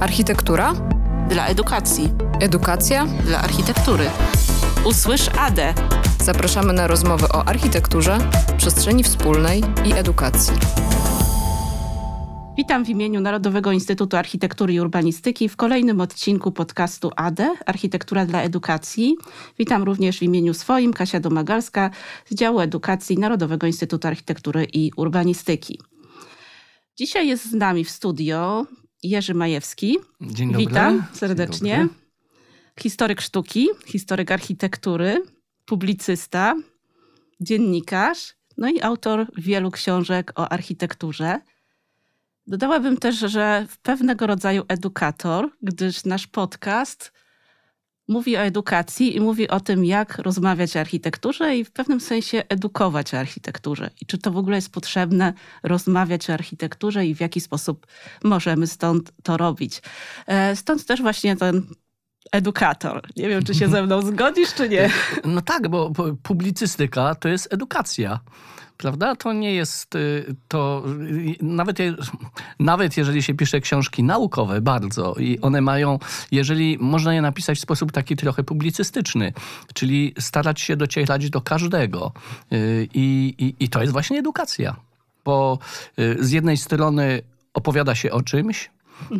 Architektura? Dla edukacji. Edukacja? Dla architektury. Usłysz ADE. Zapraszamy na rozmowy o architekturze, przestrzeni wspólnej i edukacji. Witam w imieniu Narodowego Instytutu Architektury i Urbanistyki w kolejnym odcinku podcastu ADE Architektura dla Edukacji. Witam również w imieniu swoim Kasia Domagalska z działu edukacji Narodowego Instytutu Architektury i Urbanistyki. Dzisiaj jest z nami w studio Jerzy Majewski. Dzień dobry. Witam serdecznie. Dzień dobry. Historyk sztuki, historyk architektury, publicysta, dziennikarz, no i autor wielu książek o architekturze. Dodałabym też, że pewnego rodzaju edukator, gdyż nasz podcast mówi o edukacji i mówi o tym, jak rozmawiać o architekturze i w pewnym sensie edukować o architekturze. I czy to w ogóle jest potrzebne rozmawiać o architekturze i w jaki sposób możemy stąd to robić. E, Stąd też właśnie ten edukator. Nie wiem, czy się ze mną zgodzisz, czy nie. No tak, bo publicystyka to jest edukacja. Prawda? To nie jest y, to. y, Nawet, nawet jeżeli się pisze książki naukowe, bardzo, i one mają, jeżeli można je napisać w sposób taki trochę publicystyczny, czyli starać się docierać do każdego. Y, I, i, i to jest właśnie edukacja. Bo z jednej strony opowiada się o czymś,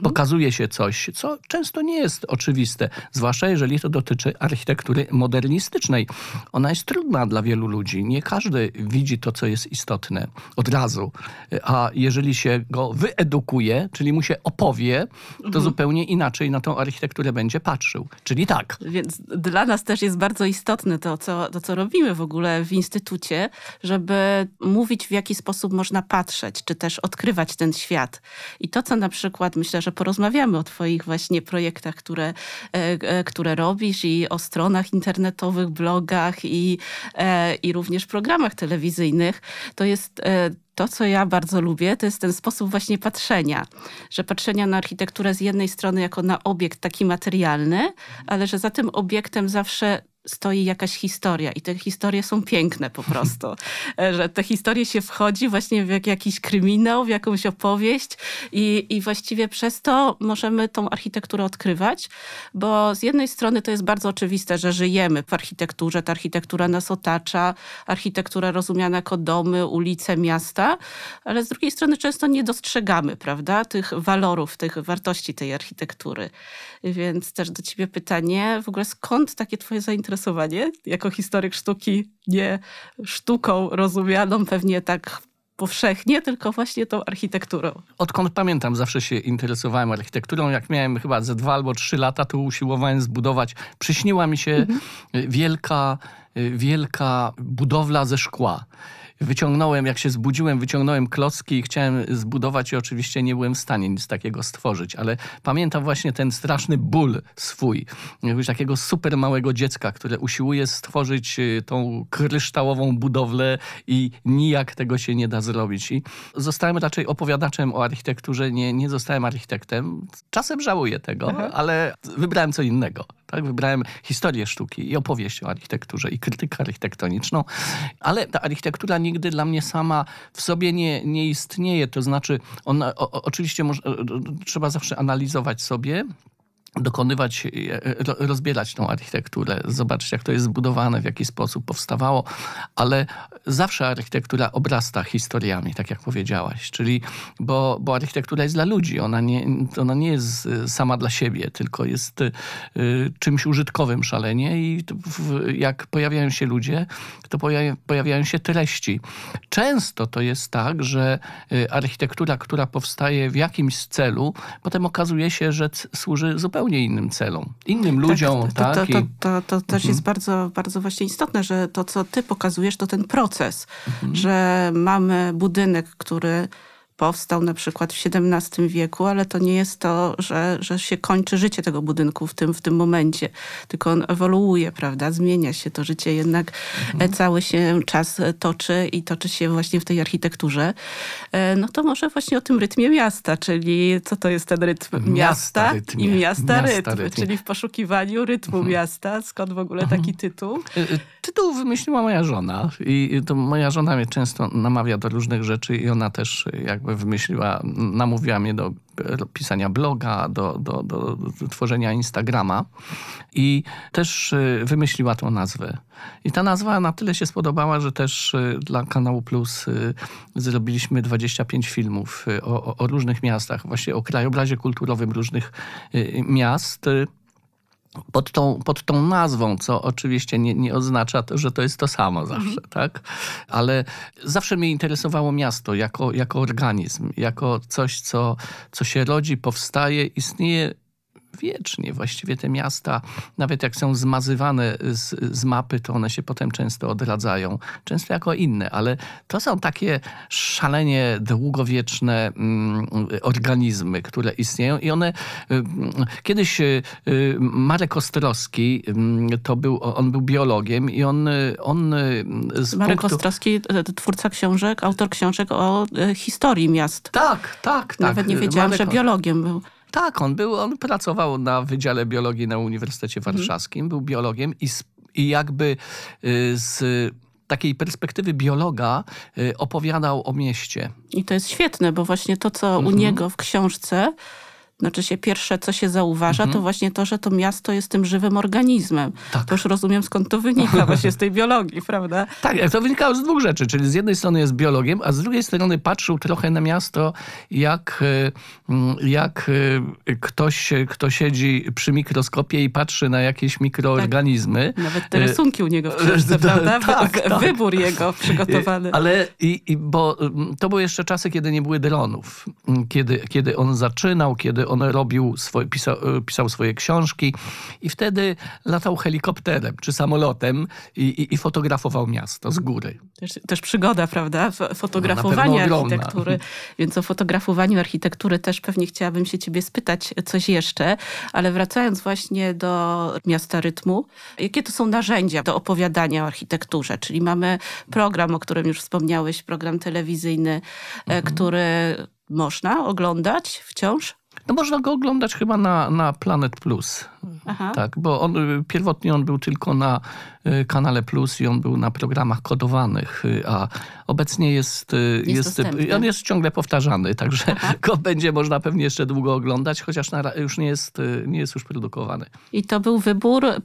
pokazuje się coś, co często nie jest oczywiste, zwłaszcza jeżeli to dotyczy architektury modernistycznej. Ona jest trudna dla wielu ludzi. Nie każdy widzi to, co jest istotne od razu. A jeżeli się go wyedukuje, czyli mu się opowie, to zupełnie inaczej na tą architekturę będzie patrzył. Czyli tak. Więc dla nas też jest bardzo istotne to co, to, co robimy w ogóle w instytucie, żeby mówić, w jaki sposób można patrzeć, czy też odkrywać ten świat. I to, co na przykład myślę, że porozmawiamy o Twoich właśnie projektach, które, e, e, które robisz i o stronach internetowych, blogach i, e, i również programach telewizyjnych, to jest to, co ja bardzo lubię, to jest ten sposób właśnie patrzenia. Że patrzenia na architekturę z jednej strony jako na obiekt taki materialny, ale że za tym obiektem zawsze stoi jakaś historia i te historie są piękne po prostu. Że te historie się wchodzi właśnie w jak, jakiś kryminał, w jakąś opowieść i, i właściwie przez to możemy tą architekturę odkrywać, bo z jednej strony to jest bardzo oczywiste, że żyjemy w architekturze, ta architektura nas otacza, architektura rozumiana jako domy, ulice, miasta, ale z drugiej strony często nie dostrzegamy, prawda, tych walorów, tych wartości tej architektury. Więc też do ciebie pytanie, w ogóle skąd takie twoje zainteresowanie jako historyk sztuki, nie sztuką rozumianą pewnie tak powszechnie, tylko właśnie tą architekturą. Odkąd pamiętam, zawsze się interesowałem architekturą. Jak miałem chyba ze dwa albo trzy lata, to usiłowałem zbudować. Przyśniła mi się y, wielka, wielka budowla ze szkła. Wyciągnąłem, jak się zbudziłem, wyciągnąłem klocki i chciałem zbudować i oczywiście nie byłem w stanie nic takiego stworzyć, ale pamiętam właśnie ten straszny ból swój, jakiegoś takiego super małego dziecka, które usiłuje stworzyć y, tą kryształową budowlę i nijak tego się nie da zrobić. I zostałem raczej opowiadaczem o architekturze, nie, nie zostałem architektem. Czasem żałuję tego, ale wybrałem co innego. Tak? Wybrałem historię sztuki i opowieść o architekturze i krytykę architektoniczną, ale ta architektura nigdy dla mnie sama w sobie nie, nie istnieje. To znaczy, ona, o, oczywiście moż, o, o, trzeba zawsze analizować sobie, dokonywać, e, ro- rozbierać tą architekturę, zobaczyć jak to jest zbudowane, w jaki sposób powstawało, ale zawsze architektura obrasta historiami, tak jak powiedziałaś, czyli bo, bo architektura jest dla ludzi, ona nie, ona nie jest e, sama dla siebie, tylko jest e, czymś użytkowym szalenie i w, jak pojawiają się ludzie, to pojawia, pojawiają się treści. Często to jest tak, że e, architektura, która powstaje w jakimś celu, potem okazuje się, że służy zupełnie innym celom, innym ludziom. Tak, to, tak? to, to, to, to też jest bardzo, bardzo właśnie istotne, że to, co ty pokazujesz, to ten proces, że mamy budynek, który powstał na przykład w XVII wieku, ale to nie jest to, że, że się kończy życie tego budynku w tym, w tym momencie, tylko on ewoluuje, prawda? Zmienia się to życie, jednak e, cały się czas e, toczy i toczy się właśnie w tej architekturze. E, No to może właśnie o tym rytmie miasta, czyli co to jest ten rytm Miasta miasta rytmie. i miasta, Miasta rytm, rytmie. czyli w poszukiwaniu rytmu miasta. Skąd w ogóle taki tytuł? Tytuł wymyśliła moja żona i to moja żona mnie często namawia do różnych rzeczy i ona też jakby wymyśliła, namówiła mnie do pisania bloga, do, do, do, do tworzenia Instagrama i też y, wymyśliła tą nazwę. I ta nazwa na tyle się spodobała, że też y, dla Kanału Plus y, zrobiliśmy 25 filmów o, o różnych miastach, właśnie o krajobrazie kulturowym różnych miast pod tą, pod tą nazwą, co oczywiście nie, nie oznacza, to, że to jest to samo zawsze, mhm. tak? Ale zawsze mnie interesowało miasto jako, jako organizm, jako coś, co, co się rodzi, powstaje, istnieje wiecznie. Właściwie te miasta, nawet jak są zmazywane z, z mapy, to one się potem często odradzają. Często jako inne, ale to są takie szalenie długowieczne mm, organizmy, które istnieją i one... Y, kiedyś y, y, Marek Ostrowski, mm, to był, on był biologiem i on... on Marek punktu... Ostrowski, twórca książek, autor książek o historii miast. Tak, tak, tak. Nawet nie wiedziałam, Marek... że biologiem był. Tak, on był, on pracował na Wydziale Biologii na Uniwersytecie mhm. Warszawskim, mhm. był biologiem i, i jakby y, z takiej perspektywy biologa y, opowiadał o mieście. I to jest świetne, bo właśnie to, co mhm. u niego w książce znaczy się pierwsze, co się zauważa, mhm. to właśnie to, że to miasto jest tym żywym organizmem. Tak. To już rozumiem, skąd to wynika właśnie z tej biologii, prawda? Tak, to wynikało z dwóch rzeczy. Czyli z jednej strony jest biologiem, a z drugiej strony patrzył trochę na miasto, jak, e, jak e, ktoś, kto siedzi przy mikroskopie i patrzy na jakieś mikroorganizmy. Tak. Nawet te rysunki u niego w książce, prawda? Tak, tak. Wybór jego przygotowany. Ale i, i, bo to były jeszcze czasy, kiedy nie były dronów. Kiedy, kiedy on zaczynał, kiedy on robił, swoje, pisał, pisał, swoje książki i wtedy latał helikopterem czy samolotem i, i, i fotografował miasto z góry. Też, też przygoda, prawda? Fotografowanie no, architektury. Więc o fotografowaniu architektury też pewnie chciałabym się ciebie spytać coś jeszcze, ale wracając właśnie do miasta rytmu, jakie to są narzędzia do opowiadania o architekturze? Czyli mamy program, o którym już wspomniałeś, program telewizyjny, e, mhm. który można oglądać wciąż? No można go oglądać chyba na, na Planet Plus. Aha. Tak, bo on, pierwotnie on był tylko na y, kanale Plus i on był na programach kodowanych, y, a obecnie jest, y, jest, jest on jest ciągle powtarzany, także Aha. go będzie można pewnie jeszcze długo oglądać, chociaż na, już nie jest, nie jest już produkowany. I to był wybór y,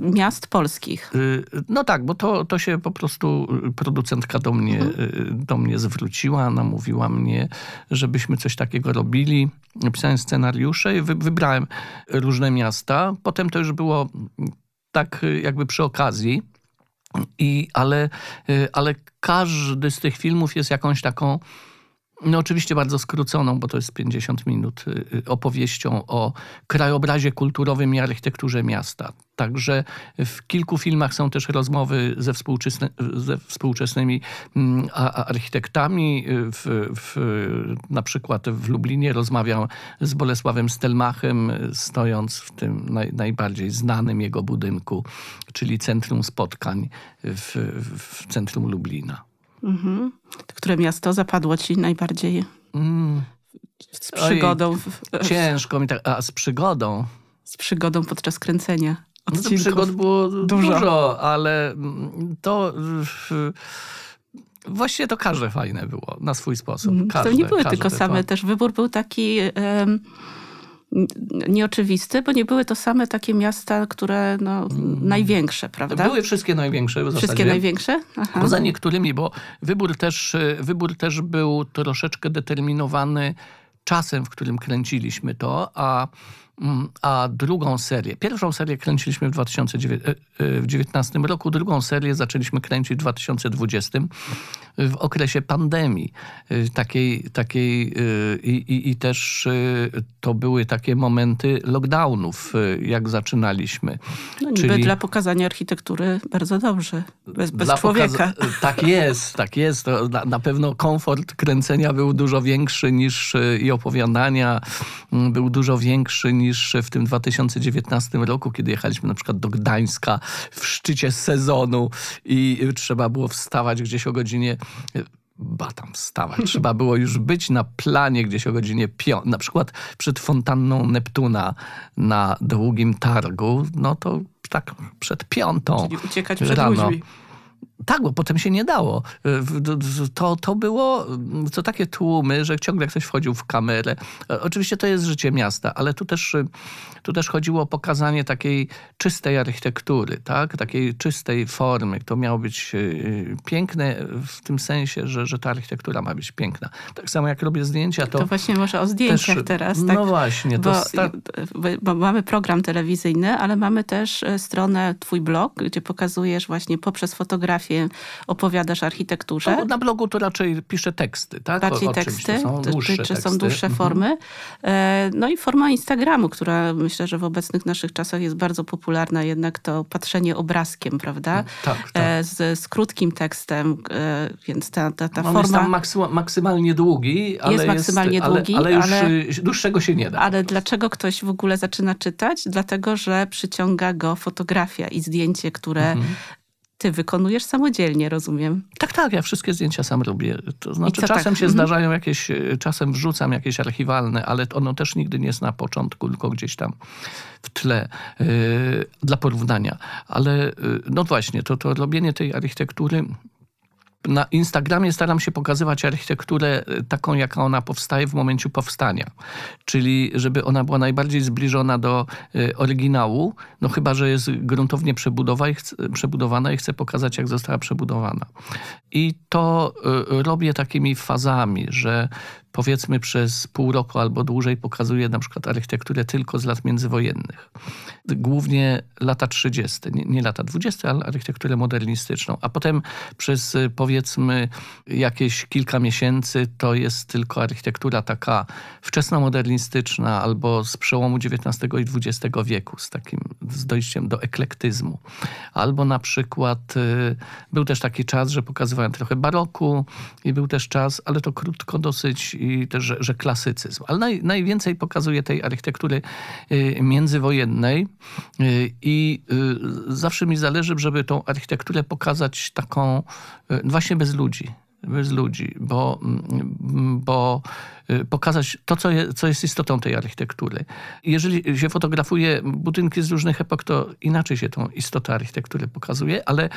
miast polskich. Y, no tak, bo to, to się po prostu producentka do mnie, mhm. do mnie zwróciła, namówiła mnie, żebyśmy coś takiego robili. Napisałem scenariusze i wy, wybrałem różne miasta. Potem to już było tak jakby przy okazji. I, ale, ale każdy z tych filmów jest jakąś taką no oczywiście bardzo skróconą, bo to jest 50 minut, y, y, opowieścią o krajobrazie kulturowym i architekturze miasta. Także w kilku filmach są też rozmowy ze, współczesny, ze współczesnymi mm, architektami. W, w, na przykład w Lublinie rozmawiam z Bolesławem Stelmachem, stojąc w tym naj, najbardziej znanym jego budynku, czyli Centrum Spotkań w, w centrum Lublina. Mhm. Które miasto zapadło ci najbardziej mm. z przygodą? Ojej, ciężko mi tak. A z przygodą? Z przygodą podczas kręcenia. No to przygod było dużo. dużo, ale to. Właściwie to każde fajne było na swój sposób. Mhm. Każde, to nie były tylko same, też wybór był taki. Um, nieoczywisty, bo nie były to same takie miasta, które no, mm. największe, prawda? Były wszystkie największe w Wszystkie zasadzie. największe? Aha. Poza niektórymi, bo wybór też, wybór też był troszeczkę determinowany czasem, w którym kręciliśmy to, a Mm, a drugą serię, pierwszą serię kręciliśmy w 2019 e, e, roku, drugą serię zaczęliśmy kręcić w 2020 w okresie pandemii. E, takiej, takiej i, i, i też to były takie momenty lockdownów, jak zaczynaliśmy. No niby Czyli... dla pokazania architektury bardzo dobrze, bez, bez człowieka. Tak jest, tak jest. Na, na pewno komfort kręcenia był dużo większy niż i opowiadania mm, był dużo większy niż w tym 2019 roku, kiedy jechaliśmy na przykład do Gdańska w szczycie sezonu i trzeba było wstawać gdzieś o godzinie ba tam wstawać. Trzeba było już być na planie gdzieś o godzinie piątej, na przykład przed fontanną Neptuna na długim targu, no to tak przed piątą Czyli uciekać przed rano. ludźmi. Tak, bo potem się nie dało. Y, To, to było mm, to takie tłumy, że ciągle ktoś wchodził w kamerę. E, Oczywiście to jest życie miasta, ale tu też, y, tu też chodziło o pokazanie takiej czystej architektury, tak? takiej czystej formy. To miało być y, piękne w tym sensie, że, że ta architektura ma być piękna. Tak samo jak robię zdjęcia, to, To właśnie może o zdjęciach też, teraz. No tak? właśnie, to Bo, sta- bo, bo mamy program telewizyjny, ale mamy też e, stronę Twój blog, gdzie pokazujesz właśnie poprzez fotografię, opowiadasz architekturze. to na blogu to raczej piszę teksty, tak? bardziej O- teksty, są czy- dłuższe czy, czy są dłuższe Mhm. formy. E, No i forma Instagramu, która myślę, że w obecnych naszych czasach jest bardzo popularna, jednak to patrzenie obrazkiem, prawda? Tak, tak. E, Z, z krótkim tekstem, e, więc ta, ta, ta On jest forma... tam maksyma, maksymalnie długi, ale jest maksymalnie ale, długi, ale już ale- y, dłuższego się nie da. Ale dlaczego ktoś w ogóle zaczyna czytać? Dlatego, że przyciąga go fotografia i zdjęcie, które Mhm. Ty wykonujesz samodzielnie, rozumiem. Tak, tak, ja wszystkie zdjęcia sam robię. To znaczy co czasem tak? się Mhm. zdarzają jakieś, czasem wrzucam jakieś archiwalne, ale ono też nigdy nie jest na początku, tylko gdzieś tam w tle y, dla porównania. Ale y, no właśnie, to, to robienie tej architektury na Instagramie staram się pokazywać architekturę y, taką, jaka ona powstaje w momencie powstania. Czyli żeby ona była najbardziej zbliżona do y, oryginału, no chyba, że jest gruntownie przebudowa i chce, przebudowana i chcę pokazać, jak została przebudowana. I to y, robię takimi fazami, że powiedzmy przez pół roku albo dłużej pokazuję na przykład architekturę tylko z lat międzywojennych. Głównie lata 30., nie, nie lata 20., ale architekturę modernistyczną. A potem przez y, powiedzmy jakieś kilka miesięcy to jest tylko architektura taka wczesnomodernistyczna albo z przełomu XIX i XX wieku, z takim z dojściem do eklektyzmu. Albo na przykład y, był też taki czas, że pokazywałem trochę baroku i był też czas, ale to krótko dosyć i też, że, że klasycyzm. Ale naj, najwięcej pokazuje tej architektury y, międzywojennej y, i zawsze mi zależy, żeby tą architekturę pokazać taką y, właśnie bez ludzi. Bez ludzi, bo, mm, bo y, pokazać to, co, je, co jest istotą tej architektury. Jeżeli się fotografuje budynki z różnych epok, to inaczej się tą istotę architektury pokazuje, ale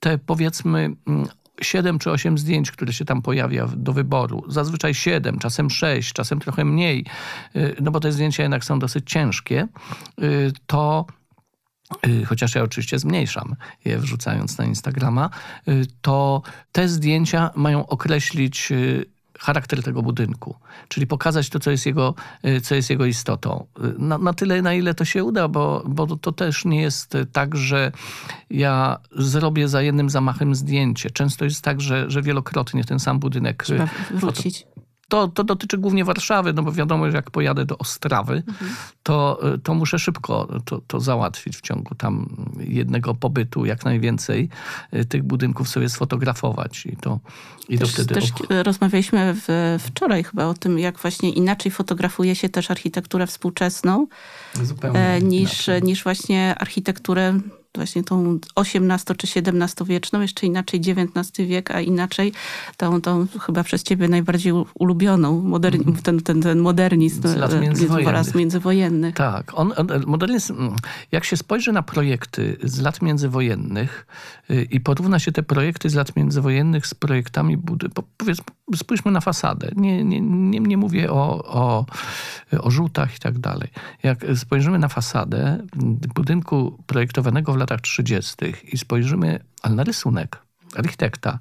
te powiedzmy mm, siedem czy osiem zdjęć, które się tam pojawia do wyboru, zazwyczaj siedem, czasem sześć, czasem trochę mniej, y, no bo te zdjęcia jednak są dosyć ciężkie, y, to chociaż ja oczywiście zmniejszam je wrzucając na Instagrama, y, to te zdjęcia mają określić y, charakter tego budynku, czyli pokazać to, co jest jego, y, co jest jego istotą. Y, Na, na tyle, na ile to się uda, bo, bo to też nie jest y, tak, że ja zrobię za jednym zamachem zdjęcie. Często jest tak, że, że wielokrotnie ten sam budynek y, Trzeba wrócić. To, to dotyczy głównie Warszawy, no bo wiadomo, że jak pojadę do Ostrawy, to, to muszę szybko to, to załatwić w ciągu tam jednego pobytu, jak najwięcej y, tych budynków sobie sfotografować i to, i to Też, wtedy... też rozmawialiśmy w, wczoraj chyba o tym, jak właśnie inaczej fotografuje się też architekturę współczesną zupełnie e, niż, inaczej. niż właśnie architekturę właśnie tą XVIII czy XVII wieczną, jeszcze inaczej XIX wiek, a inaczej tą, tą chyba przez ciebie najbardziej ulubioną, moderni, ten, ten, ten modernizm Mhm. Z lat e, międzywojennych. oraz międzywojennych. Tak, on, on, modernizm, jak się spojrzy na projekty z lat międzywojennych y, i porówna się te projekty z lat międzywojennych z projektami budy, po, powiedz, spójrzmy na fasadę. Nie, nie, nie, nie mówię o, o, o żółtach i tak dalej. Jak spojrzymy na fasadę budynku projektowanego w latach 30. i spojrzymy ale na rysunek architekta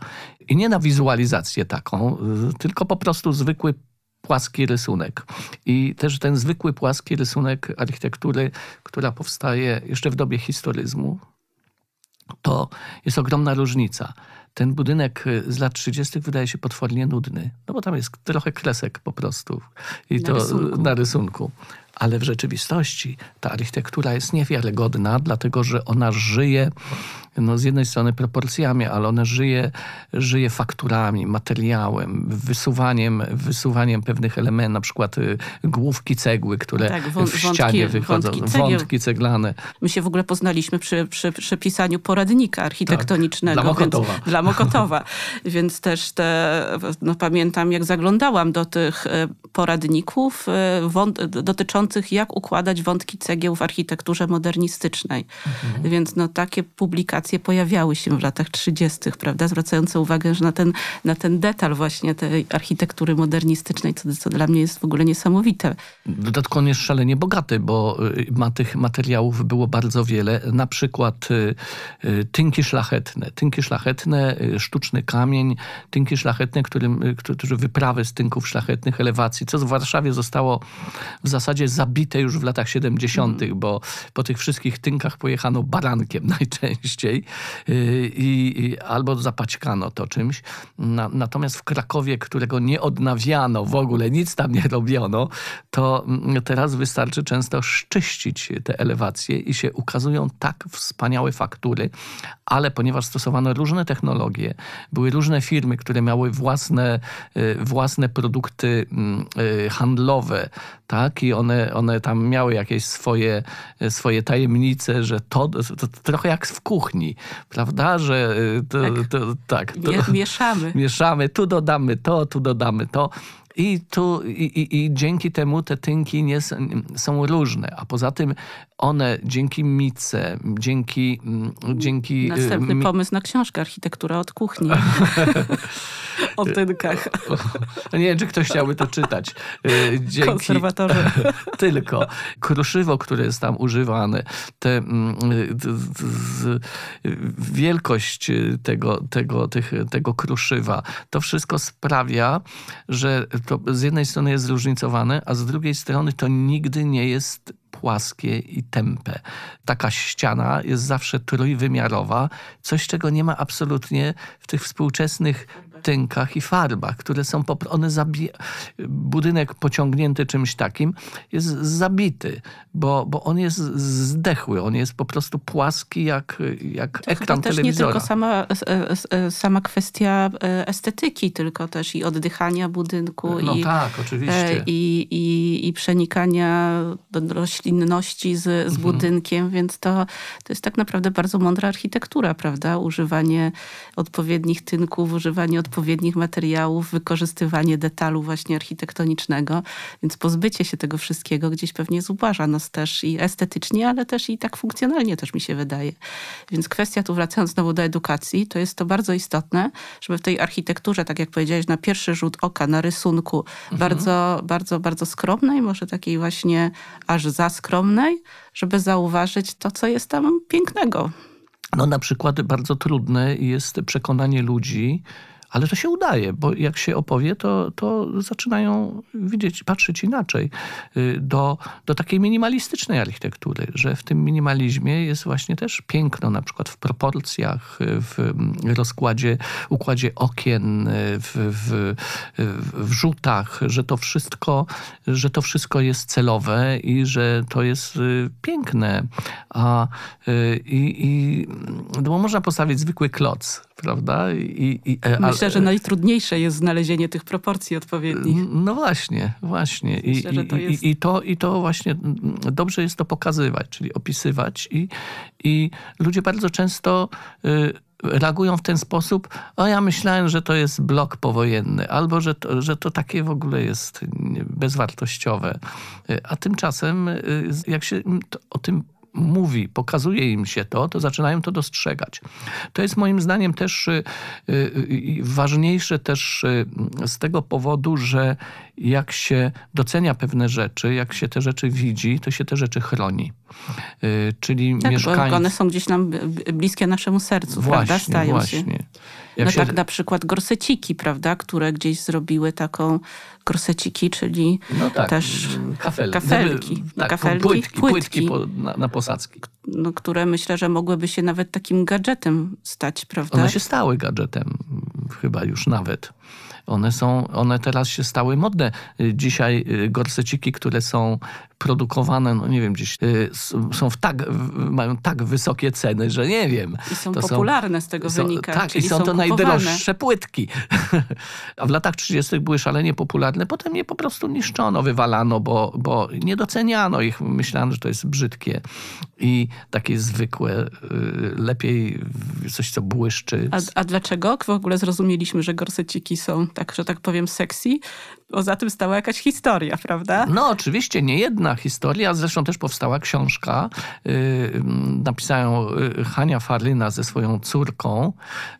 i nie na wizualizację taką, y, tylko po prostu zwykły płaski rysunek. I też ten zwykły płaski rysunek architektury, która powstaje jeszcze w dobie historyzmu, to jest ogromna różnica. Ten budynek y, z lat 30. wydaje się potwornie nudny, no bo tam jest trochę kresek po prostu i Na to rysunku. na rysunku. Ale w rzeczywistości ta architektura jest niewiarygodna, dlatego że ona żyje no z jednej strony proporcjami, ale ona żyje, żyje fakturami, materiałem, wysuwaniem, wysuwaniem pewnych elementów, na przykład y, główki cegły, które Tak, wą- w ścianie wątki- wychodzą, wątki cegieł. wątki ceglane. My się w ogóle poznaliśmy przy, przy, przy pisaniu poradnika architektonicznego. Tak, dla Mokotowa. Więc, dla Mokotowa. Więc też te, no pamiętam jak zaglądałam do tych e, poradników e, wąt, dotyczących jak układać wątki cegieł w architekturze modernistycznej. Mhm. Więc no takie publikacje pojawiały się w latach 30., prawda? Zwracające uwagę że na, ten, na ten detal właśnie tej architektury modernistycznej, co, co dla mnie jest w ogóle niesamowite. Dodatkowo on jest szalenie bogaty, bo y, ma tych materiałów było bardzo wiele. Na przykład y, y, tynki szlachetne. Tynki szlachetne, sztuczny kamień, tynki szlachetne, którym, którzy wyprawy z tynków szlachetnych, elewacji, co w Warszawie zostało w zasadzie zabite już w latach 70., bo po tych wszystkich tynkach pojechano barankiem najczęściej y, i, i albo zapaćkano to czymś. Na, natomiast w Krakowie, którego nie odnawiano w ogóle, nic tam nie robiono, to mm, teraz wystarczy często szczyścić te elewacje i się ukazują tak wspaniałe faktury, ale ponieważ stosowano różne technologie, były różne firmy, które miały własne, y, własne produkty mm, y, handlowe, tak, i one, one tam miały jakieś swoje, swoje tajemnice, że to, to, to trochę jak w kuchni, prawda, że y, to, Tak. to, tak, to, Mie, mieszamy. mieszamy, tu dodamy to, tu dodamy to. I, tu, i, i, I dzięki temu te tynki nie są różne, a poza tym one dzięki mice, dzięki... mm, dzięki y, Następny mi- pomysł na książkę Architektura od kuchni. o tynkach. Nie wiem, czy ktoś chciałby to czytać. Y, Dzięki, Konserwatorzy. tylko kruszywo, które jest tam używane, te, mm, y, wielkość tego, tego, tych, tego kruszywa, to wszystko sprawia, że to z jednej strony jest zróżnicowane, a z drugiej strony to nigdy nie jest płaskie i tępe. Taka ściana jest zawsze trójwymiarowa, coś czego nie ma absolutnie w tych współczesnych tynkach i farbach, które są, po, one budynek pociągnięty czymś takim jest zabity, bo, bo on jest zdechły, on jest po prostu płaski jak, jak To ekran też nie telewizora. tylko sama, e, e, sama kwestia e, estetyki, tylko też i oddychania budynku No i, tak, oczywiście. e, i, i, i przenikania roślinności z, Mhm. z budynkiem, więc to, to jest tak naprawdę bardzo mądra architektura, prawda? Używanie odpowiednich tynków, używanie odpowiednich materiałów, wykorzystywanie detalu właśnie architektonicznego, więc pozbycie się tego wszystkiego gdzieś pewnie zubaża nas też i estetycznie, ale też i tak funkcjonalnie też mi się wydaje. Więc kwestia tu wracając znowu do edukacji, to jest to bardzo istotne, żeby w tej architekturze, tak jak powiedziałeś, na pierwszy rzut oka, na rysunku, bardzo, bardzo, bardzo skromnej, może takiej właśnie aż za skromnej, żeby zauważyć to, co jest tam pięknego. No na przykład bardzo trudne jest przekonanie ludzi, ale to się udaje, bo jak się opowie, to, to zaczynają widzieć, patrzeć inaczej y, do, do takiej minimalistycznej architektury, że w tym minimalizmie jest właśnie też piękno, na przykład w proporcjach, y, w mm, rozkładzie, układzie okien, y, w, w, w rzutach, że to wszystko, że to wszystko jest celowe i że to jest piękne. A, i, i, no bo można postawić zwykły kloc, prawda? I, i, ale- Myślę, że najtrudniejsze jest znalezienie tych proporcji odpowiednich. no właśnie, właśnie. I, Myślę, to jest- i, to, I to właśnie dobrze jest to pokazywać, czyli opisywać. I, i ludzie bardzo często y, reagują w ten sposób, o ja myślałem, że to jest blok powojenny, albo że to, że to takie w ogóle jest bezwartościowe. Y, A tymczasem, y, jak się o tym mówi, pokazuje im się to, to zaczynają to dostrzegać. To jest moim zdaniem też y, y, y, ważniejsze też z tego powodu, że jak się docenia pewne rzeczy, jak się te rzeczy widzi, to się te rzeczy chroni. Czyli Tak, mieszkańcy... one są gdzieś nam bliskie naszemu sercu, prawda? Właśnie, Stają właśnie. się. No się... tak na przykład gorseciki, prawda? Które gdzieś zrobiły taką gorseciki, czyli no tak, też kafel, kafelki. Nie tak, kafelki, płytki, płytki, płytki. na, na posadzki. no, które myślę, że mogłyby się nawet takim gadżetem stać, prawda? One się stały gadżetem, chyba już nawet. One są, one teraz się stały modne. Y, Dzisiaj y, gorseciki, które są produkowane, no nie wiem, gdzieś y, są w tak, w- mają tak wysokie ceny, że nie wiem. I są To popularne z tego są- wynika. Tak, i czyli są to najdroższe płytki. A w latach 30. były szalenie popularne, potem je po prostu niszczono, wywalano, bo, bo nie doceniano ich. Myślano, że to jest brzydkie i takie zwykłe, y, lepiej coś, co błyszczy. A, a dlaczego w ogóle zrozumieliśmy, że gorseciki są, tak, że tak powiem, sexy? Bo za tym stała jakaś historia, prawda? No oczywiście, nie jedna historia, zresztą też powstała książka. Yy, napisała ją yy, Hania Farlyna ze swoją córką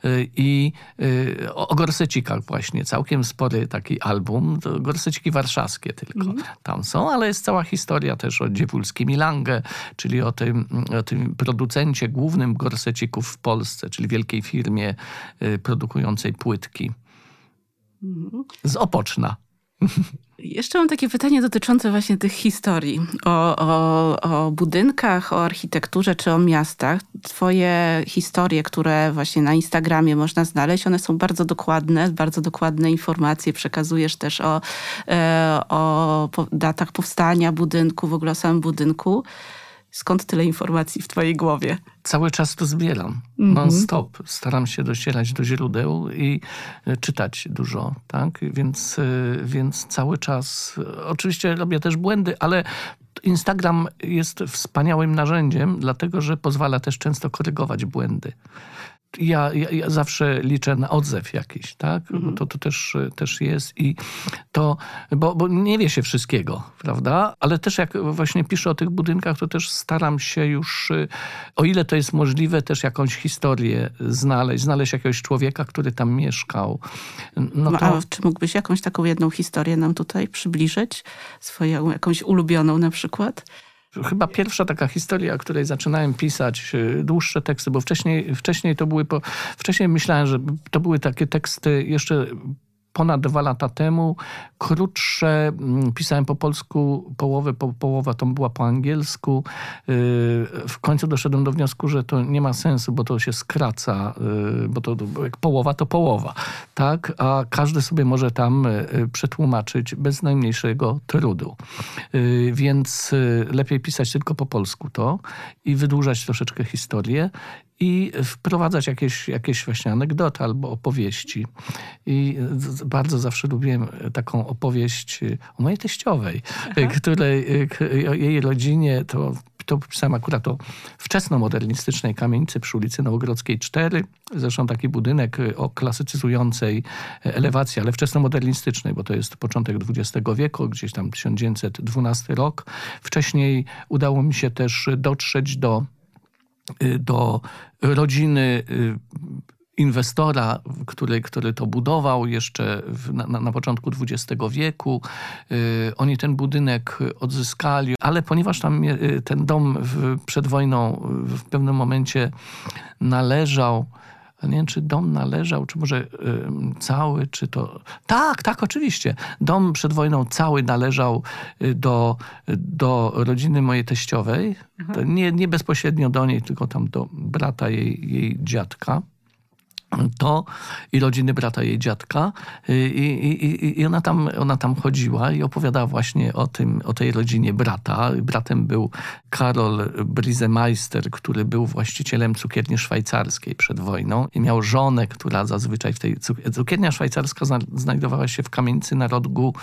yy, i yy, o, o gorsecikach właśnie. Całkiem spory taki album. To gorseciki warszawskie tylko tam są, ale jest cała historia też o Dziewulskim i Lange, czyli o tym, o tym producencie głównym gorsecików w Polsce, czyli wielkiej firmie produkującej płytki. Z Opoczna. Jeszcze mam takie pytanie dotyczące właśnie tych historii o, o, o budynkach, o architekturze czy o miastach. Twoje historie, które właśnie na Instagramie można znaleźć, one są bardzo dokładne, bardzo dokładne informacje. Przekazujesz też o, e, o datach powstania budynku, w ogóle o samym budynku. Skąd tyle informacji w twojej głowie? cały czas to zbieram. Mhm. Non-stop. Staram się docierać do źródeł i e, czytać dużo, tak? Więc, e, więc cały czas... e, Oczywiście robię też błędy, ale Instagram jest wspaniałym narzędziem, dlatego że pozwala też często korygować błędy. Ja, ja, ja zawsze liczę na odzew jakiś, tak? Bo to, to też, też jest i to, bo, bo nie wie się wszystkiego, prawda? Ale też jak właśnie piszę o tych budynkach, to też staram się już, y, o ile to jest możliwe, też jakąś historię znaleźć, znaleźć jakiegoś człowieka, który tam mieszkał. No to, A czy mógłbyś jakąś taką jedną historię nam tutaj przybliżyć? Swoją jakąś ulubioną na przykład? Chyba pierwsza taka historia, o której zaczynałem pisać y, dłuższe teksty, bo wcześniej, wcześniej to były, po, wcześniej myślałem, że to były takie teksty jeszcze ponad dwa lata temu, krótsze, mm, pisałem po polsku, połowę, po, połowa to była po angielsku. Y, W końcu doszedłem do wniosku, że to nie ma sensu, bo to się skraca, y, bo to jak połowa to połowa, tak? A każdy sobie może tam y, przetłumaczyć bez najmniejszego trudu. Więc lepiej pisać tylko po polsku to i wydłużać troszeczkę historię i wprowadzać jakieś, jakieś właśnie anegdoty albo opowieści. I bardzo zawsze lubiłem taką opowieść y, o mojej teściowej, y, której, o jej rodzinie, to, to pisałem akurat o wczesnomodernistycznej kamienicy przy ulicy Nowogrodzkiej 4. Zresztą taki budynek o klasycyzującej elewacji, ale wczesnomodernistycznej, bo to jest początek XX wieku, gdzieś tam 1912 rok. Wcześniej udało mi się też dotrzeć do do rodziny y, inwestora, który, który to budował jeszcze w, na, na początku XX wieku. Y, Oni ten budynek odzyskali, ale ponieważ tam y, ten dom w, przed wojną y, w pewnym momencie należał nie wiem, czy dom należał, czy może y, cały, czy to... Tak, tak, oczywiście. Dom przed wojną cały należał y, do, do rodziny mojej teściowej. To nie, nie bezpośrednio do niej, tylko tam do brata jej, jej dziadka to i rodziny brata jej dziadka i, i, i, i ona, tam, ona tam chodziła i opowiadała właśnie o tym, o tej rodzinie brata. Bratem był Karol Brisemeister, który był właścicielem cukierni szwajcarskiej przed wojną i miał żonę, która zazwyczaj w tej cuk- cukiernia szwajcarska zna, znajdowała się w kamienicy na rogu,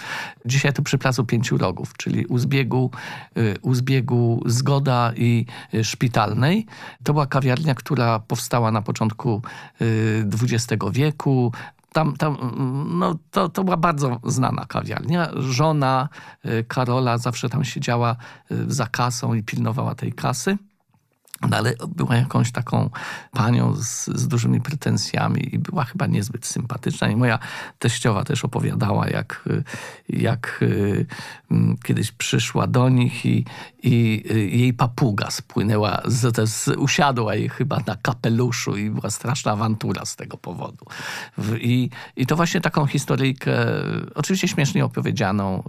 dzisiaj to przy Placu Pięciu Rogów, czyli u zbiegu, y, u zbiegu Zgoda i y, Szpitalnej. To była kawiarnia, która powstała na początku y, XX wieku. Tam, tam, no, to, to była bardzo znana kawiarnia. Żona y, Karola zawsze tam siedziała y, za kasą i pilnowała tej kasy. No, ale była jakąś taką panią z, z dużymi pretensjami i była chyba niezbyt sympatyczna. I moja teściowa też opowiadała, jak, jak y, kiedyś przyszła do nich i, i y, jej papuga spłynęła, z, z, usiadła jej chyba na kapeluszu i była straszna awantura z tego powodu. I, i to właśnie taką historyjkę, oczywiście śmiesznie opowiedzianą,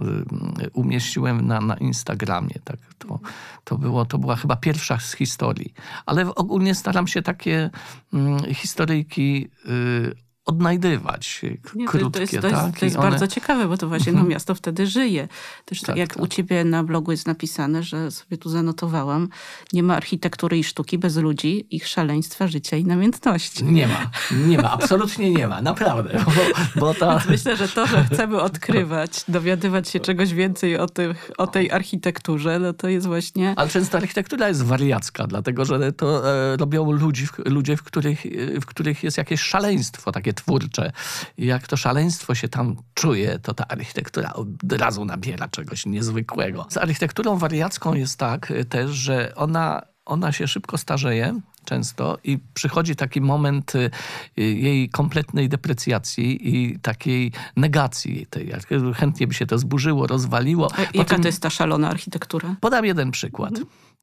y, umieściłem na, na Instagramie. Tak, to, to, było, to była chyba pierwsza z historii. Ale ogólnie staram się takie mm, historyjki y, odnajdywać to, krótkie. to jest, to jest, tak? to jest one- Mhm. bardzo ciekawe, bo to właśnie no, miasto wtedy żyje. Też tak, Tak, jak tak. u ciebie na blogu jest napisane, że sobie tu zanotowałam, nie ma architektury i sztuki bez ludzi, ich szaleństwa, życia i namiętności. Nie ma, nie ma, absolutnie nie ma, naprawdę. Bo, bo ta, Myślę, że to, że chcemy odkrywać, dowiadywać się czegoś więcej o, tych, o tej architekturze, no to jest właśnie... ale często architektura jest wariacka, dlatego że to e, robią ludzi, ludzie, w których, e, w których jest jakieś szaleństwo takie twórcze. I jak to szaleństwo się tam czuje, to ta architektura od razu nabiera czegoś niezwykłego. Z architekturą wariacką jest tak e, też, że ona, ona się szybko starzeje często i przychodzi taki moment y, y, jej kompletnej deprecjacji i takiej negacji tej. Chętnie by się to zburzyło, rozwaliło. A Jaka Potem- to jest ta szalona architektura? Podam jeden przykład.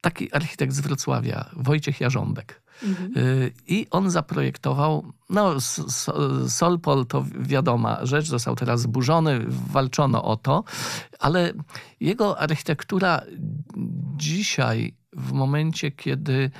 Taki architekt z Wrocławia, Wojciech Jarząbek. Y, I on zaprojektował, no Solpol to wiadoma rzecz, został teraz zburzony, walczono o to, ale jego architektura dzisiaj, w momencie, kiedy,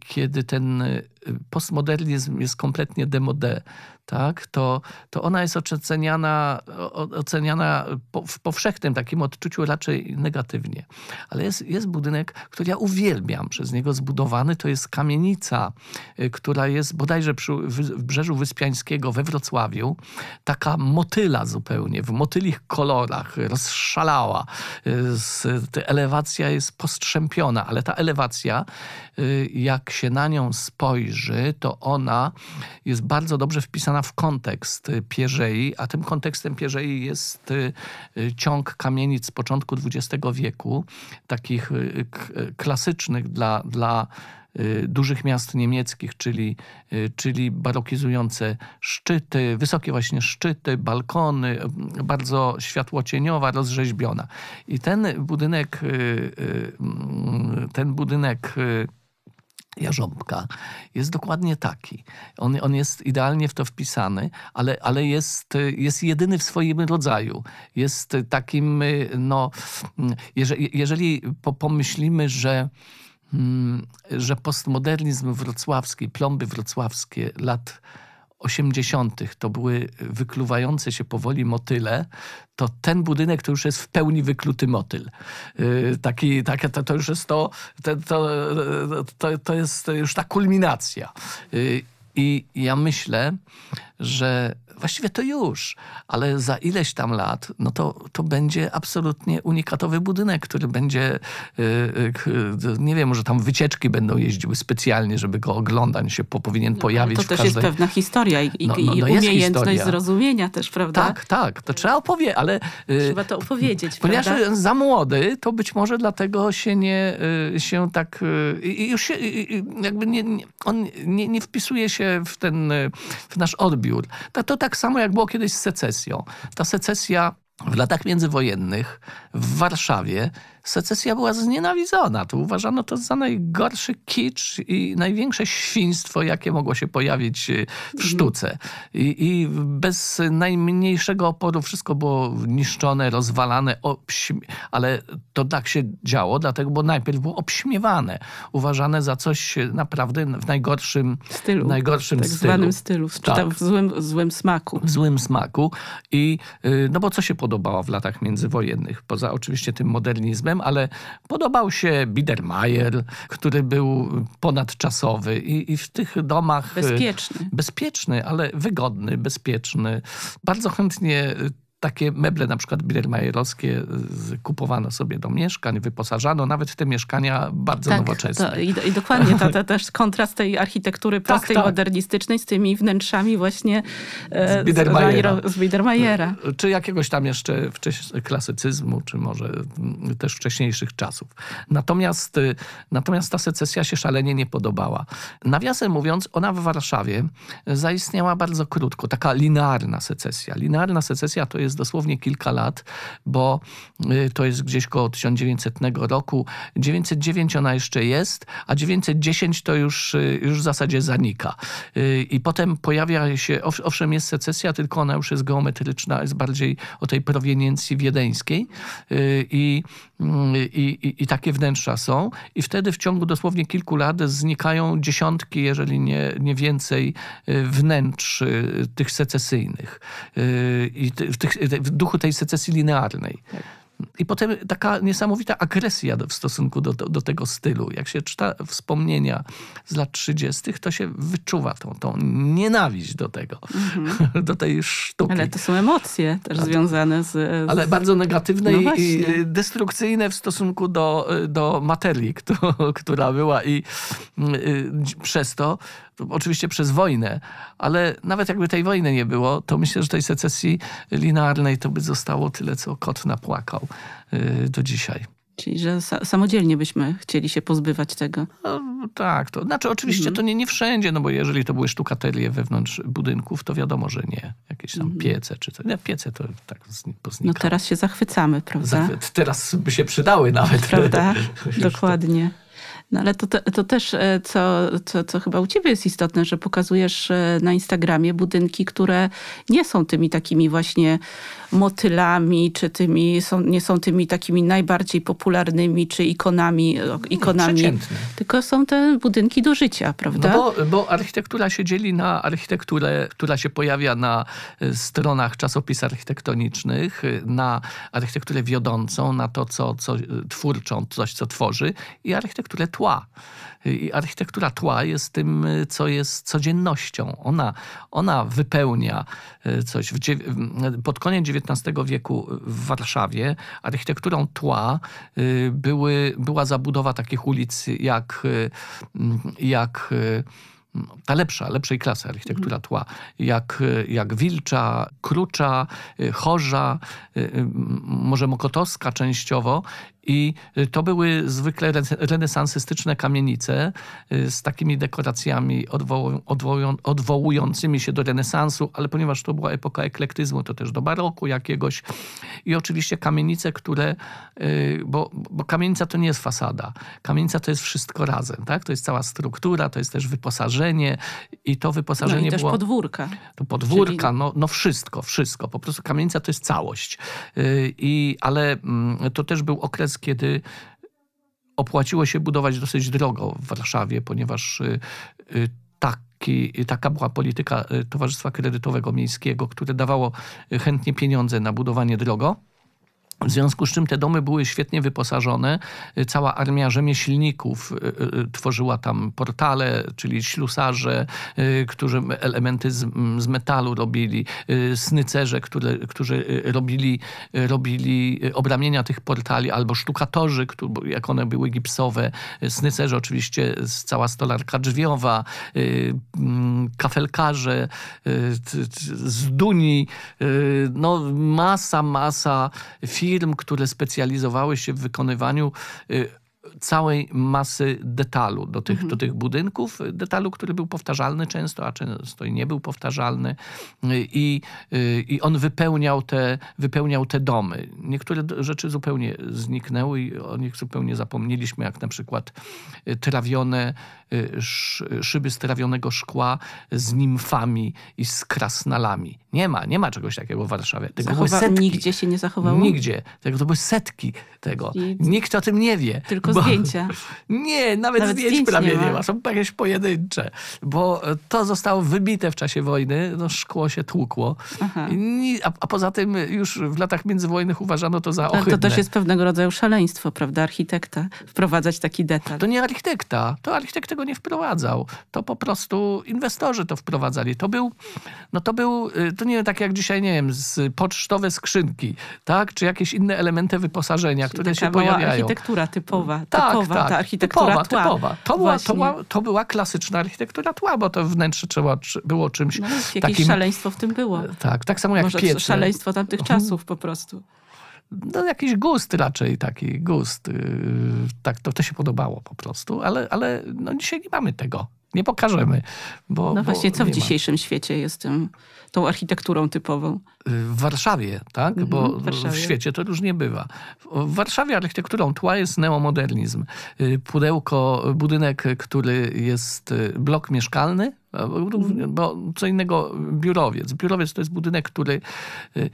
kiedy ten y, postmodernizm jest kompletnie demodé, tak, to, to ona jest oceniana, oceniana w powszechnym takim odczuciu raczej negatywnie. Ale jest, jest budynek, który ja uwielbiam, przez niego zbudowany. To jest kamienica, y, która jest bodajże przy wy- Brzeżu Wyspiańskiego we Wrocławiu. Taka motyla zupełnie, w motylich kolorach, rozszalała. Y, elewacja jest postrzępiona, ale ta elewacja, jak się na nią spojrzy, to ona jest bardzo dobrze wpisana w kontekst y, Pierzei, a tym kontekstem Pierzei jest y, y, ciąg kamienic z początku XX wieku, takich y, klasycznych dla, dla y, dużych miast niemieckich, czyli, y, czyli barokizujące szczyty, wysokie właśnie szczyty, balkony, y, bardzo światłocieniowa, rozrzeźbiona. I ten budynek, y, y, mm, ten budynek y, Jarząbka jest dokładnie taki. On, on jest idealnie w to wpisany, ale, ale jest, jest jedyny w swoim rodzaju. Jest takim, y, no, mm, jeżeli, jeżeli po, pomyślimy, że mm, że postmodernizm wrocławski, plomby wrocławskie lat 80. to były wykluwające się powoli motyle, to ten budynek to już jest w pełni wykluty motyl. Yy, Taki, takie, to, to już jest to, to, to, to, jest już ta kulminacja. Yy, I ja myślę, że właściwie to już, ale za ileś tam lat, no to, to będzie absolutnie unikatowy budynek, który będzie, yy, k- nie wiem, może tam wycieczki będą jeździły specjalnie, żeby go oglądać, się po, powinien pojawić to też każdej... jest pewna historia i, No, no, i no umiejętność historia. zrozumienia też, prawda? Tak, tak, to trzeba opowiedzieć, ale... yy, Trzeba to opowiedzieć, Ponieważ prawda? za młody, to być może dlatego się nie, y, się tak, y, i już się, y, y, jakby nie, on nie, nie wpisuje się w ten, y, w nasz odbiór. To, to tak samo jak było kiedyś z secesją. Ta secesja w latach międzywojennych w Warszawie secesja była znienawidzona. To uważano to za najgorszy kicz i największe świństwo, jakie mogło się pojawić y, w sztuce. I, i bez najmniejszego oporu wszystko było niszczone, rozwalane, ale to tak się działo, dlatego, bo najpierw było obśmiewane, uważane za coś naprawdę w najgorszym stylu. najgorszym tak stylu. zwanym stylu, Tak. w złym, złym smaku. w złym smaku. I y, no bo co się podobało w latach międzywojennych? Poza oczywiście tym modernizmem, ale podobał się Biedermeier, który był ponadczasowy i, i w tych domach... y, Bezpieczny. Bezpieczny, ale wygodny, bezpieczny. Bardzo chętnie y, takie meble, na przykład biedermajerowskie, y, kupowano sobie do mieszkań, wyposażano nawet te mieszkania bardzo nowoczesne. Tak, to, i, i dokładnie to, to też kontrast tej architektury prostej, tak. modernistycznej z tymi wnętrzami właśnie e, Z z Biedermeiera. czy jakiegoś tam jeszcze klasycyzmu, czy może mm, też wcześniejszych czasów. Natomiast, y, natomiast ta secesja się szalenie nie podobała. Nawiasem mówiąc, ona w Warszawie zaistniała bardzo krótko. Taka linearna secesja. Linearna secesja to jest jest dosłownie kilka lat, bo y, to jest gdzieś koło 1900 roku. 909 ona jeszcze jest, a 910 to już, y, już w zasadzie zanika. Y, I potem pojawia się, ow- owszem jest secesja, tylko ona już jest geometryczna, jest bardziej o tej proweniencji wiedeńskiej i, mm, i, i, i takie wnętrza są. I wtedy w ciągu dosłownie kilku lat znikają dziesiątki, jeżeli nie, nie więcej wnętrz tych secesyjnych. I tych, w duchu tej secesji linearnej. I potem taka niesamowita agresja do, w stosunku do, do, do tego stylu. Jak się czyta wspomnienia z lat 30., to się wyczuwa tą, tą nienawiść do tego, do tej sztuki. Ale to są emocje też związane z... z... Ale bardzo negatywne No i- właśnie. y, destrukcyjne w stosunku do, y, do materii, któ- która była i y, dź- przez to, oczywiście przez wojnę, ale nawet jakby tej wojny nie było, to myślę, że tej secesji linearnej to by zostało tyle, co kot napłakał y, do dzisiaj. Czyli, że sa- samodzielnie byśmy chcieli się pozbywać tego. No, tak, to znaczy oczywiście to nie, nie wszędzie, no bo jeżeli to były sztukaterie wewnątrz budynków, to wiadomo, że nie. Jakieś tam piece czy coś. Nie, piece to tak zni- No teraz się zachwycamy, prawda? Zachwyt. Teraz by się przydały nawet. Prawda? Już to- Dokładnie. No ale to, to też, e, co, co, co chyba u ciebie jest istotne, że pokazujesz e, na Instagramie budynki, które nie są tymi takimi właśnie motylami, czy tymi, są, nie są tymi takimi najbardziej popularnymi, czy ikonami, o, ikonami przeciętne. tylko są te budynki do życia, prawda? No bo, bo architektura się dzieli na architekturę, która się pojawia na y, stronach czasopis architektonicznych, na architekturę wiodącą, na to, co, co twórczą, coś, co tworzy i architekturę tła. Y, I architektura tła jest tym, y, co jest codziennością. Ona, ona wypełnia y, coś. W- pod koniec XIX wieku w Warszawie architekturą tła y, były, była zabudowa takich ulic jak, y, mm, jak y, ta lepsza, lepszej klasy architektura tła, jak, y, jak Wilcza, Krucza, y, Chorza, y, y, może Mokotowska częściowo. I y, to były zwykle rene- renesansystyczne kamienice y, z takimi dekoracjami odwołu- odwołują- odwołującymi się do renesansu, ale ponieważ to była epoka eklektyzmu, to też do baroku jakiegoś. I oczywiście kamienice, które, y, bo, bo kamienica to nie jest fasada. Kamienica to jest wszystko razem, tak? To jest cała struktura, to jest też wyposażenie i to no wyposażenie i też było... podwórka. To podwórka, no, no wszystko, wszystko. Po prostu kamienica to jest całość. I, ale mm, to też był okres, kiedy opłaciło się budować dosyć drogo w Warszawie, ponieważ y, y, taki, taka była polityka y, Towarzystwa Kredytowego Miejskiego, które dawało y, chętnie pieniądze na budowanie drogo. W związku z czym te domy były świetnie wyposażone. Y, Cała armia rzemieślników y, y, tworzyła tam portale, czyli ślusarze, y, którzy elementy z, z metalu robili, y, snycerze, które, którzy y, robili, y, robili y, obramienia tych portali, albo sztukatorzy, którzy, jak one były gipsowe, y, snycerze oczywiście, cała stolarka drzwiowa, y, kafelkarze, y, z Duni, y, no masa, masa firm, które specjalizowały się w wykonywaniu y, całej masy detalu do tych, do tych budynków. Detalu, który był powtarzalny często, a często i nie był powtarzalny. Y, I, y, i on wypełniał te, wypełniał te domy. Niektóre rzeczy zupełnie zniknęły i o nich zupełnie zapomnieliśmy, jak na przykład y, trawione y, sz- szyby z trawionego szkła z nimfami i z krasnalami. Nie ma, nie ma czegoś takiego w Warszawie. Tego były Zachowa- setki. nigdzie się nie zachowało? Nigdzie. Tego, to były setki tego. I- Nikt o tym nie wie. Tylko bo- zdjęcia. Nie, nawet, Nawet zdjęć, zdjęć prawie nie nie ma. ma. Są jakieś pojedyncze. Bo e, to zostało wybite w czasie wojny. No, szkło się tłukło. I A, a poza tym już w latach międzywojennych uważano to za Ale ohydne. to też jest pewnego rodzaju szaleństwo, prawda, architekta, wprowadzać taki detal. To nie architekta. To architekt tego nie wprowadzał. To po prostu inwestorzy to wprowadzali. To był, no to był, y, to nie tak jak dzisiaj, nie wiem, z pocztowe skrzynki, tak? Czy jakieś inne elementy wyposażenia, które Taka się pojawiają. architektura typowa, typowa tak. ta architektura typowa, tła. Typowa. To, była, to, była, to była klasyczna architektura tła, bo to wnętrze trzeba, było czymś No, jakieś takim... szaleństwo w tym było. Tak, tak samo jak Może piece. szaleństwo tamtych czasów po prostu. No, jakiś gust raczej, taki gust. Yy, Tak, to, to się podobało po prostu, ale, ale no, dzisiaj nie mamy tego. Nie pokażemy. Bo, No właśnie, bo co w nie ma. dzisiejszym świecie jest tym, tą architekturą typową? W Warszawie, tak? Mhm, Bo w Warszawie. w świecie to różnie bywa. W Warszawie architekturą tła jest neomodernizm. Y, Pudełko, budynek, który jest y, blok mieszkalny, równie- bo co innego biurowiec. Biurowiec to jest budynek, który y,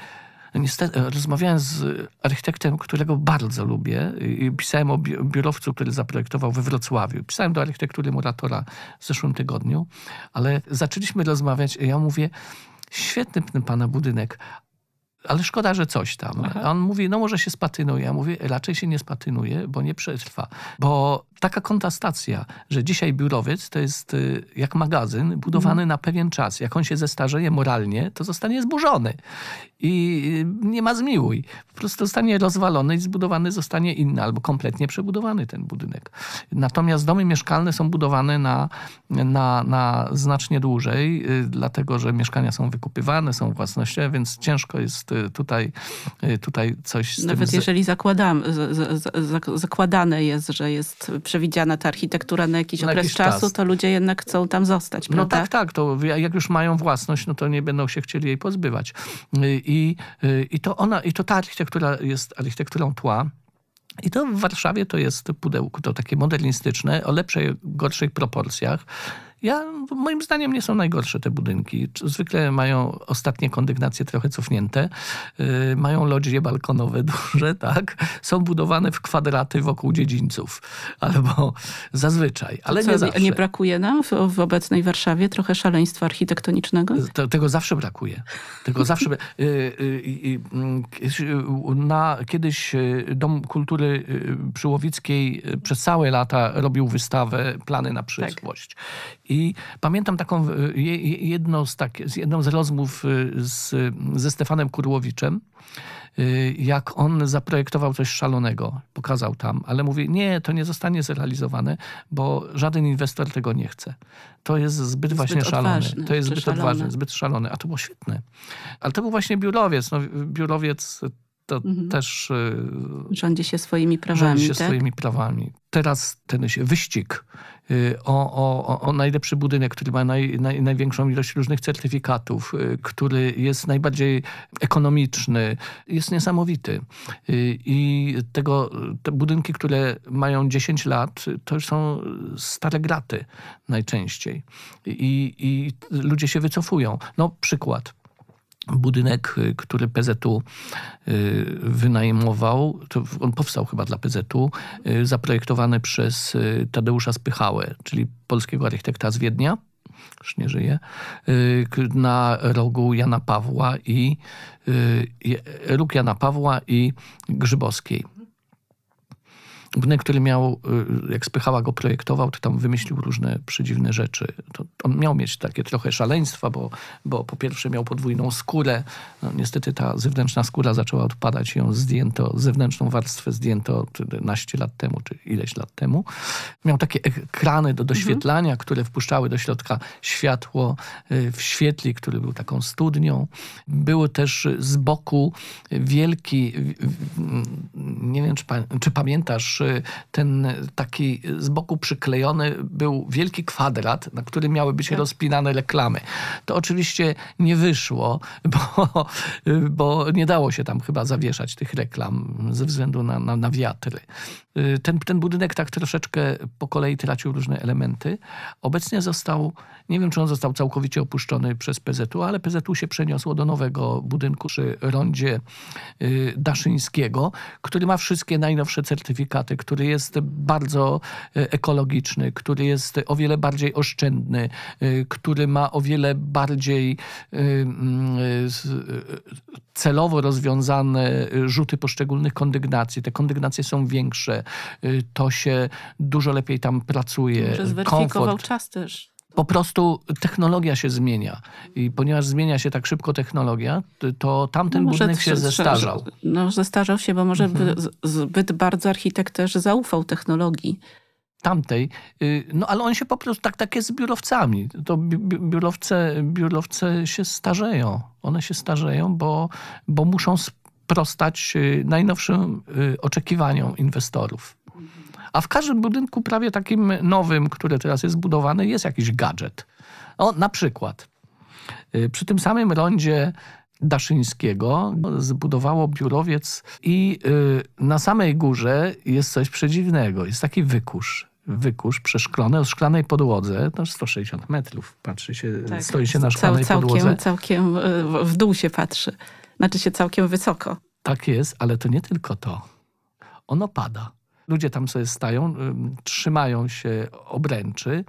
Niestety, rozmawiałem z architektem, którego bardzo lubię. Pisałem o bi- biurowcu, który zaprojektował we Wrocławiu. Pisałem do architektury Muratora w zeszłym tygodniu, ale zaczęliśmy rozmawiać. i Ja mówię, świetny ten pana budynek, ale szkoda, że coś tam. A on mówi, no może się spatynuje. Ja mówię, raczej się nie spatynuje, bo nie przetrwa. Bo taka kontrastacja, że dzisiaj biurowiec to jest y, jak magazyn budowany na pewien czas. Jak on się zestarzeje moralnie, to zostanie zburzony. I y, nie ma zmiłuj. Po prostu zostanie rozwalony i zbudowany zostanie inny, albo kompletnie przebudowany ten budynek. Natomiast domy mieszkalne są budowane na, na, na znacznie dłużej, y, dlatego że mieszkania są wykupywane, są własnościowe, więc ciężko jest tutaj, tutaj coś z Nawet tym... jeżeli zakładam, z, z, z, zakładane jest, że jest przewidziana ta architektura na jakiś Na okres jakiś czasu, czas. to ludzie jednak chcą tam zostać, No prawda? tak, tak. To jak już mają własność, no to nie będą się chcieli jej pozbywać. Y, I, y, i, to, ona, i to ta architektura jest architekturą tła. I to w Warszawie to jest pudełko, to takie modernistyczne, o lepszej, gorszych proporcjach. Ja, moim zdaniem nie są najgorsze te budynki. Zwykle mają ostatnie kondygnacje trochę cofnięte, yy, mają lodzie balkonowe duże, tak? Są budowane w kwadraty wokół dziedzińców, albo zazwyczaj, ale Co, nie zawsze. nie brakuje nam w, w obecnej Warszawie trochę szaleństwa architektonicznego? To, tego zawsze brakuje. Tego zawsze. bra- y, y, y, mm, kiedyś, y, na, kiedyś y, Dom Kultury y, przy Łowickiej y, przez całe lata robił wystawę Plany na przyszłość. I pamiętam taką je- jedną z, tak, jedną z rozmów y, z, ze Stefanem Kurłowiczem, y, jak on zaprojektował coś szalonego, pokazał tam, ale mówi, nie, to nie zostanie zrealizowane, bo żaden inwestor tego nie chce. To jest zbyt, właśnie szalone. To jest zbyt szalone. odważne, zbyt szalone. A to było świetne. Ale to był właśnie biurowiec. No, biurowiec to Mhm. też y, Rządzi się swoimi prawami, rządzi się tak? swoimi prawami. Teraz ten wyścig y, o, o, o- najlepszy budynek, który ma naj, naj, największą ilość różnych certyfikatów, y, który jest najbardziej ekonomiczny, jest niesamowity. I tego, te budynki, które mają 10 lat, to już są stare graty najczęściej. I, i ludzie się wycofują. No przykład budynek, y, który PZU y, wynajmował, on powstał chyba dla PZU, y, zaprojektowany przez Tadeusza Spychałę, czyli polskiego architekta z Wiednia, już nie żyje, na rogu Jana Pawła i róg Jana Pawła i Grzybowskiej. Budynek, który miał, y, jak Spychała go projektował, to tam wymyślił różne przedziwne rzeczy. To, on miał mieć takie trochę szaleństwa, bo, bo po pierwsze miał podwójną skórę. No, niestety ta zewnętrzna skóra zaczęła odpadać i ją zdjęto, zewnętrzną warstwę zdjęto 11 lat temu, czy ileś lat temu. Miał takie ekrany do doświetlania, które wpuszczały do środka światło y, w świetli, który był taką studnią. Był też z boku wielki, nie wiem czy, pa- czy pamiętasz, y, ten taki z boku przyklejony był wielki kwadrat, na którym miały być rozpinane reklamy. To oczywiście nie wyszło, bo, bo nie dało się tam chyba zawieszać tych reklam ze względu na, na, na wiatry. Y, Ten, ten budynek tak troszeczkę po kolei tracił różne elementy. Obecnie został, nie wiem czy on został całkowicie opuszczony przez PZU, ale PZU się przeniosło do nowego budynku przy rondzie y, Daszyńskiego, który ma wszystkie najnowsze certyfikaty, który jest bardzo y, ekologiczny, który jest o wiele bardziej oszczędny, który ma o wiele bardziej mm, celowo rozwiązane rzuty poszczególnych kondygnacji. Te kondygnacje są większe, y, to się dużo lepiej tam pracuje. Może zweryfikował Komfort. czas też. Po prostu technologia się zmienia i ponieważ zmienia się tak szybko technologia, to tamten No budynek się zestarzał. No, zestarzał się, bo może Mhm. zbyt bardzo architekt też zaufał technologii. tamtej, y, no ale on się po prostu, tak, tak jest z biurowcami. To bi- bi- biurowce, biurowce się starzeją. One się starzeją, bo, bo muszą sprostać y, najnowszym y, oczekiwaniom inwestorów. A w każdym budynku, prawie takim nowym, który teraz jest budowany, jest jakiś gadżet. O, na przykład y, przy tym samym rondzie Daszyńskiego zbudowało biurowiec i na samej górze jest coś przedziwnego. Jest taki wykusz. Wykusz przeszklony o szklanej podłodze, to 160 metrów, patrzy się, Tak. stoi się na Cał- szklanej całkiem, podłodze. Całkiem w dół się patrzy. Znaczy się całkiem wysoko. Tak jest, ale to nie tylko to. Ono pada. Ludzie tam sobie stają, ym, trzymają się obręczy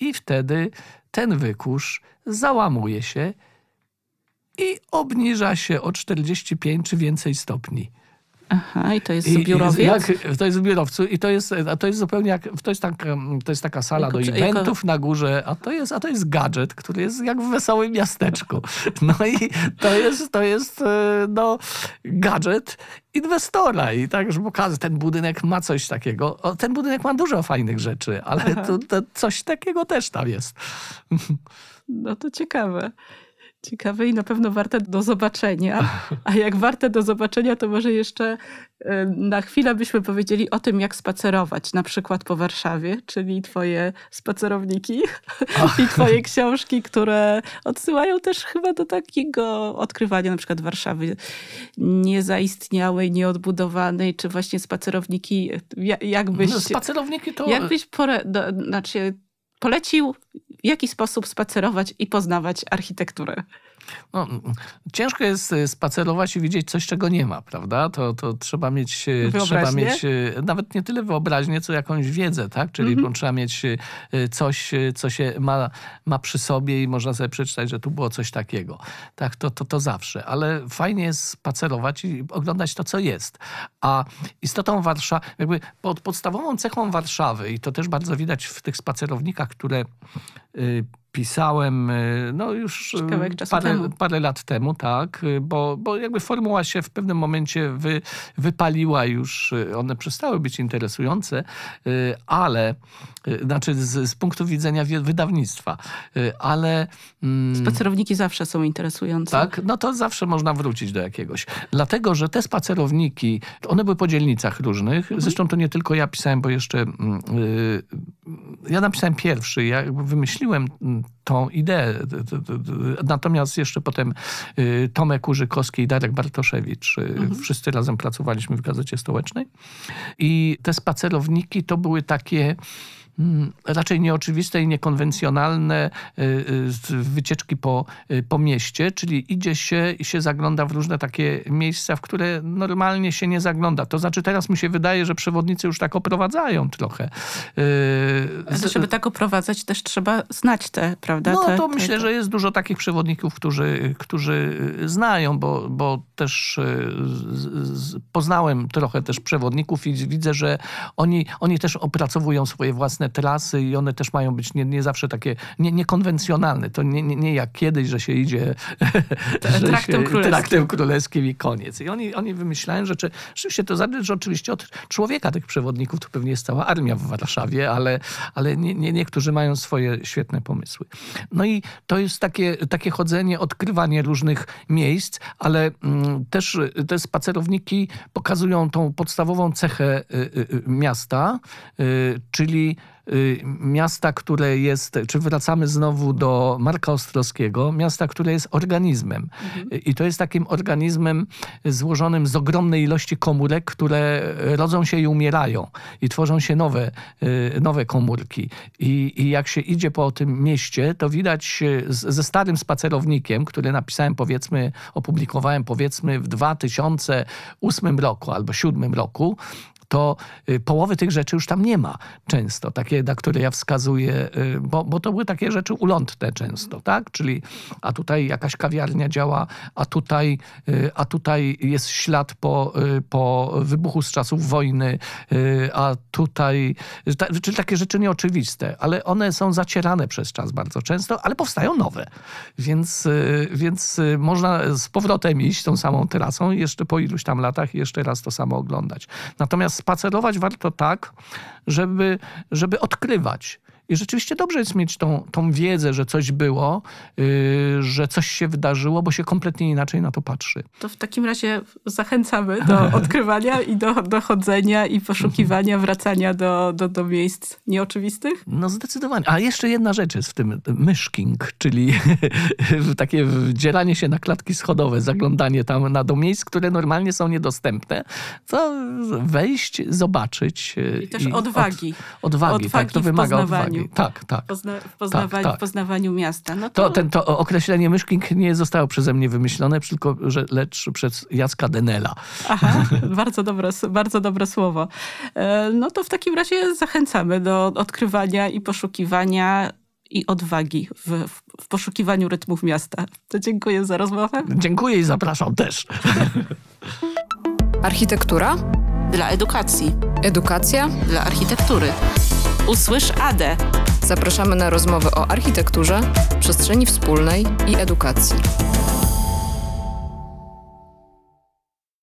i wtedy ten wykusz załamuje się i obniża się o 45 czy więcej stopni. Aha, i to jest I- biurowiec? Jak, to jest w biurowcu i to jest, to jest zupełnie jak, to jest, tak, to jest taka sala Jako do eventów na górze, a to, jest, a to jest gadżet, który jest jak w wesołym miasteczku. No i to jest, to jest e, no, gadżet inwestora i tak, żeby pokazać, ten budynek ma coś takiego. O, ten budynek ma dużo fajnych rzeczy, ale to, to coś takiego też tam jest. No to ciekawe. Ciekawe i na pewno warte do zobaczenia. A jak warte do zobaczenia, to może jeszcze e, na chwilę byśmy powiedzieli o tym, jak spacerować, na przykład po Warszawie, czyli twoje spacerowniki i twoje książki, które odsyłają też chyba do takiego odkrywania na przykład Warszawy niezaistniałej, nieodbudowanej, czy właśnie spacerowniki, ja- jakbyś... No, spacerowniki to... Jakbyś pore, do, znaczy polecił, w jaki sposób spacerować i poznawać architekturę? No, ciężko jest e, spacerować i widzieć coś, czego nie ma, prawda? To, to trzeba mieć, e, trzeba mieć e, nawet nie tyle wyobraźnię, co jakąś wiedzę, tak? Czyli Mhm. trzeba mieć coś, co się ma, ma przy sobie i można sobie przeczytać, że tu było coś takiego. Tak, to, to, to zawsze. Ale fajnie jest spacerować i oglądać to, co jest. A istotą Warszawy, jakby pod, podstawową cechą Warszawy, i to też bardzo widać w tych spacerownikach, które y, pisałem y, no już y, parę, parę lat temu, tak, y, bo, bo jakby formuła się w pewnym momencie wy, wypaliła już, one przestały być interesujące, ale, znaczy z, z punktu widzenia wi- wydawnictwa, ale... mm, Spacerowniki zawsze są interesujące. tak, no to zawsze można wrócić do jakiegoś. Dlatego, że te spacerowniki, one były po dzielnicach różnych. Zresztą to nie tylko ja pisałem, bo jeszcze mm, y, ja napisałem pierwszy, ja wymyśliłem mm, tą ideę. Natomiast jeszcze potem y, Tomek Urzykowski i Darek Bartoszewicz, y, wszyscy razem pracowaliśmy w Gazecie Stołecznej. I te spacerowniki to były takie raczej nieoczywiste i niekonwencjonalne y, y, wycieczki po, y, po mieście, czyli idzie się i się zagląda w różne takie miejsca, w które normalnie się nie zagląda. To znaczy teraz mi się wydaje, że przewodnicy już tak oprowadzają trochę. Ale żeby tak oprowadzać, też trzeba znać te, prawda? no te, to te, myślę, że jest dużo takich przewodników, którzy, którzy znają, bo, bo też poznałem trochę też przewodników i widzę, że oni, oni też opracowują swoje własne trasy i one też mają być nie, nie zawsze takie nie, niekonwencjonalne. To nie, nie, nie jak kiedyś, że się idzie że traktem królewskim. traktem królewskim i koniec. I oni, oni wymyślają rzeczy. Rzeczywiście to zależy oczywiście od człowieka tych przewodników. To pewnie jest cała armia w Warszawie, ale, ale nie, nie, niektórzy mają swoje świetne pomysły. No i to jest takie, takie chodzenie, odkrywanie różnych miejsc, ale mm, też te spacerowniki pokazują tą podstawową cechę y, y, y, miasta, y, czyli miasta, które jest, czy wracamy znowu do Marka Ostrowskiego, miasta, które jest organizmem. I to jest takim organizmem złożonym z ogromnej ilości komórek, które rodzą się i umierają. I tworzą się nowe, y, nowe komórki. I, I jak się idzie po tym mieście, to widać y, z, ze starym spacerownikiem, który napisałem powiedzmy, opublikowałem powiedzmy w 2008 roku albo 2007 roku, to y, połowy tych rzeczy już tam nie ma często, takie, na które ja wskazuję, y, bo, bo to były takie rzeczy ulotne często, tak? Czyli a tutaj jakaś kawiarnia działa, a tutaj, y, a tutaj jest ślad po, po wybuchu z czasów wojny, a tutaj, ta, czyli takie rzeczy nieoczywiste, ale one są zacierane przez czas bardzo często, ale powstają nowe. Więc, więc można z powrotem iść tą samą trasą jeszcze po iluś tam latach jeszcze raz to samo oglądać. Natomiast spacerować warto tak, żeby, żeby odkrywać. I rzeczywiście dobrze jest mieć tą, tą wiedzę, że coś było, yy, że coś się wydarzyło, bo się kompletnie inaczej na to patrzy. To w takim razie zachęcamy do odkrywania i do, do chodzenia i poszukiwania, wracania do, do, do miejsc nieoczywistych. No zdecydowanie. A jeszcze jedna rzecz jest w tym myszking, czyli takie wdzieranie się na klatki schodowe, zaglądanie tam na do miejsc, które normalnie są niedostępne. To wejść, zobaczyć. I też odwagi. Od, odwagi, Odwagi tak, to wymaga poznawaniu. Tak, tak. Pozna, w, poznawaniu, tak. w poznawaniu miasta. No To, to, ten, to określenie myszking nie zostało przeze mnie wymyślone, tylko że, lecz przez Jacka Denela. Aha, bardzo dobre, bardzo dobre słowo. E, No to w takim razie zachęcamy do odkrywania i poszukiwania i odwagi w, w, w poszukiwaniu rytmów miasta. To dziękuję za rozmowę. Dziękuję i zapraszam też. Architektura? Dla edukacji, Edukacja? dla architektury. Usłysz ADE. Zapraszamy na rozmowy o architekturze, przestrzeni wspólnej i edukacji.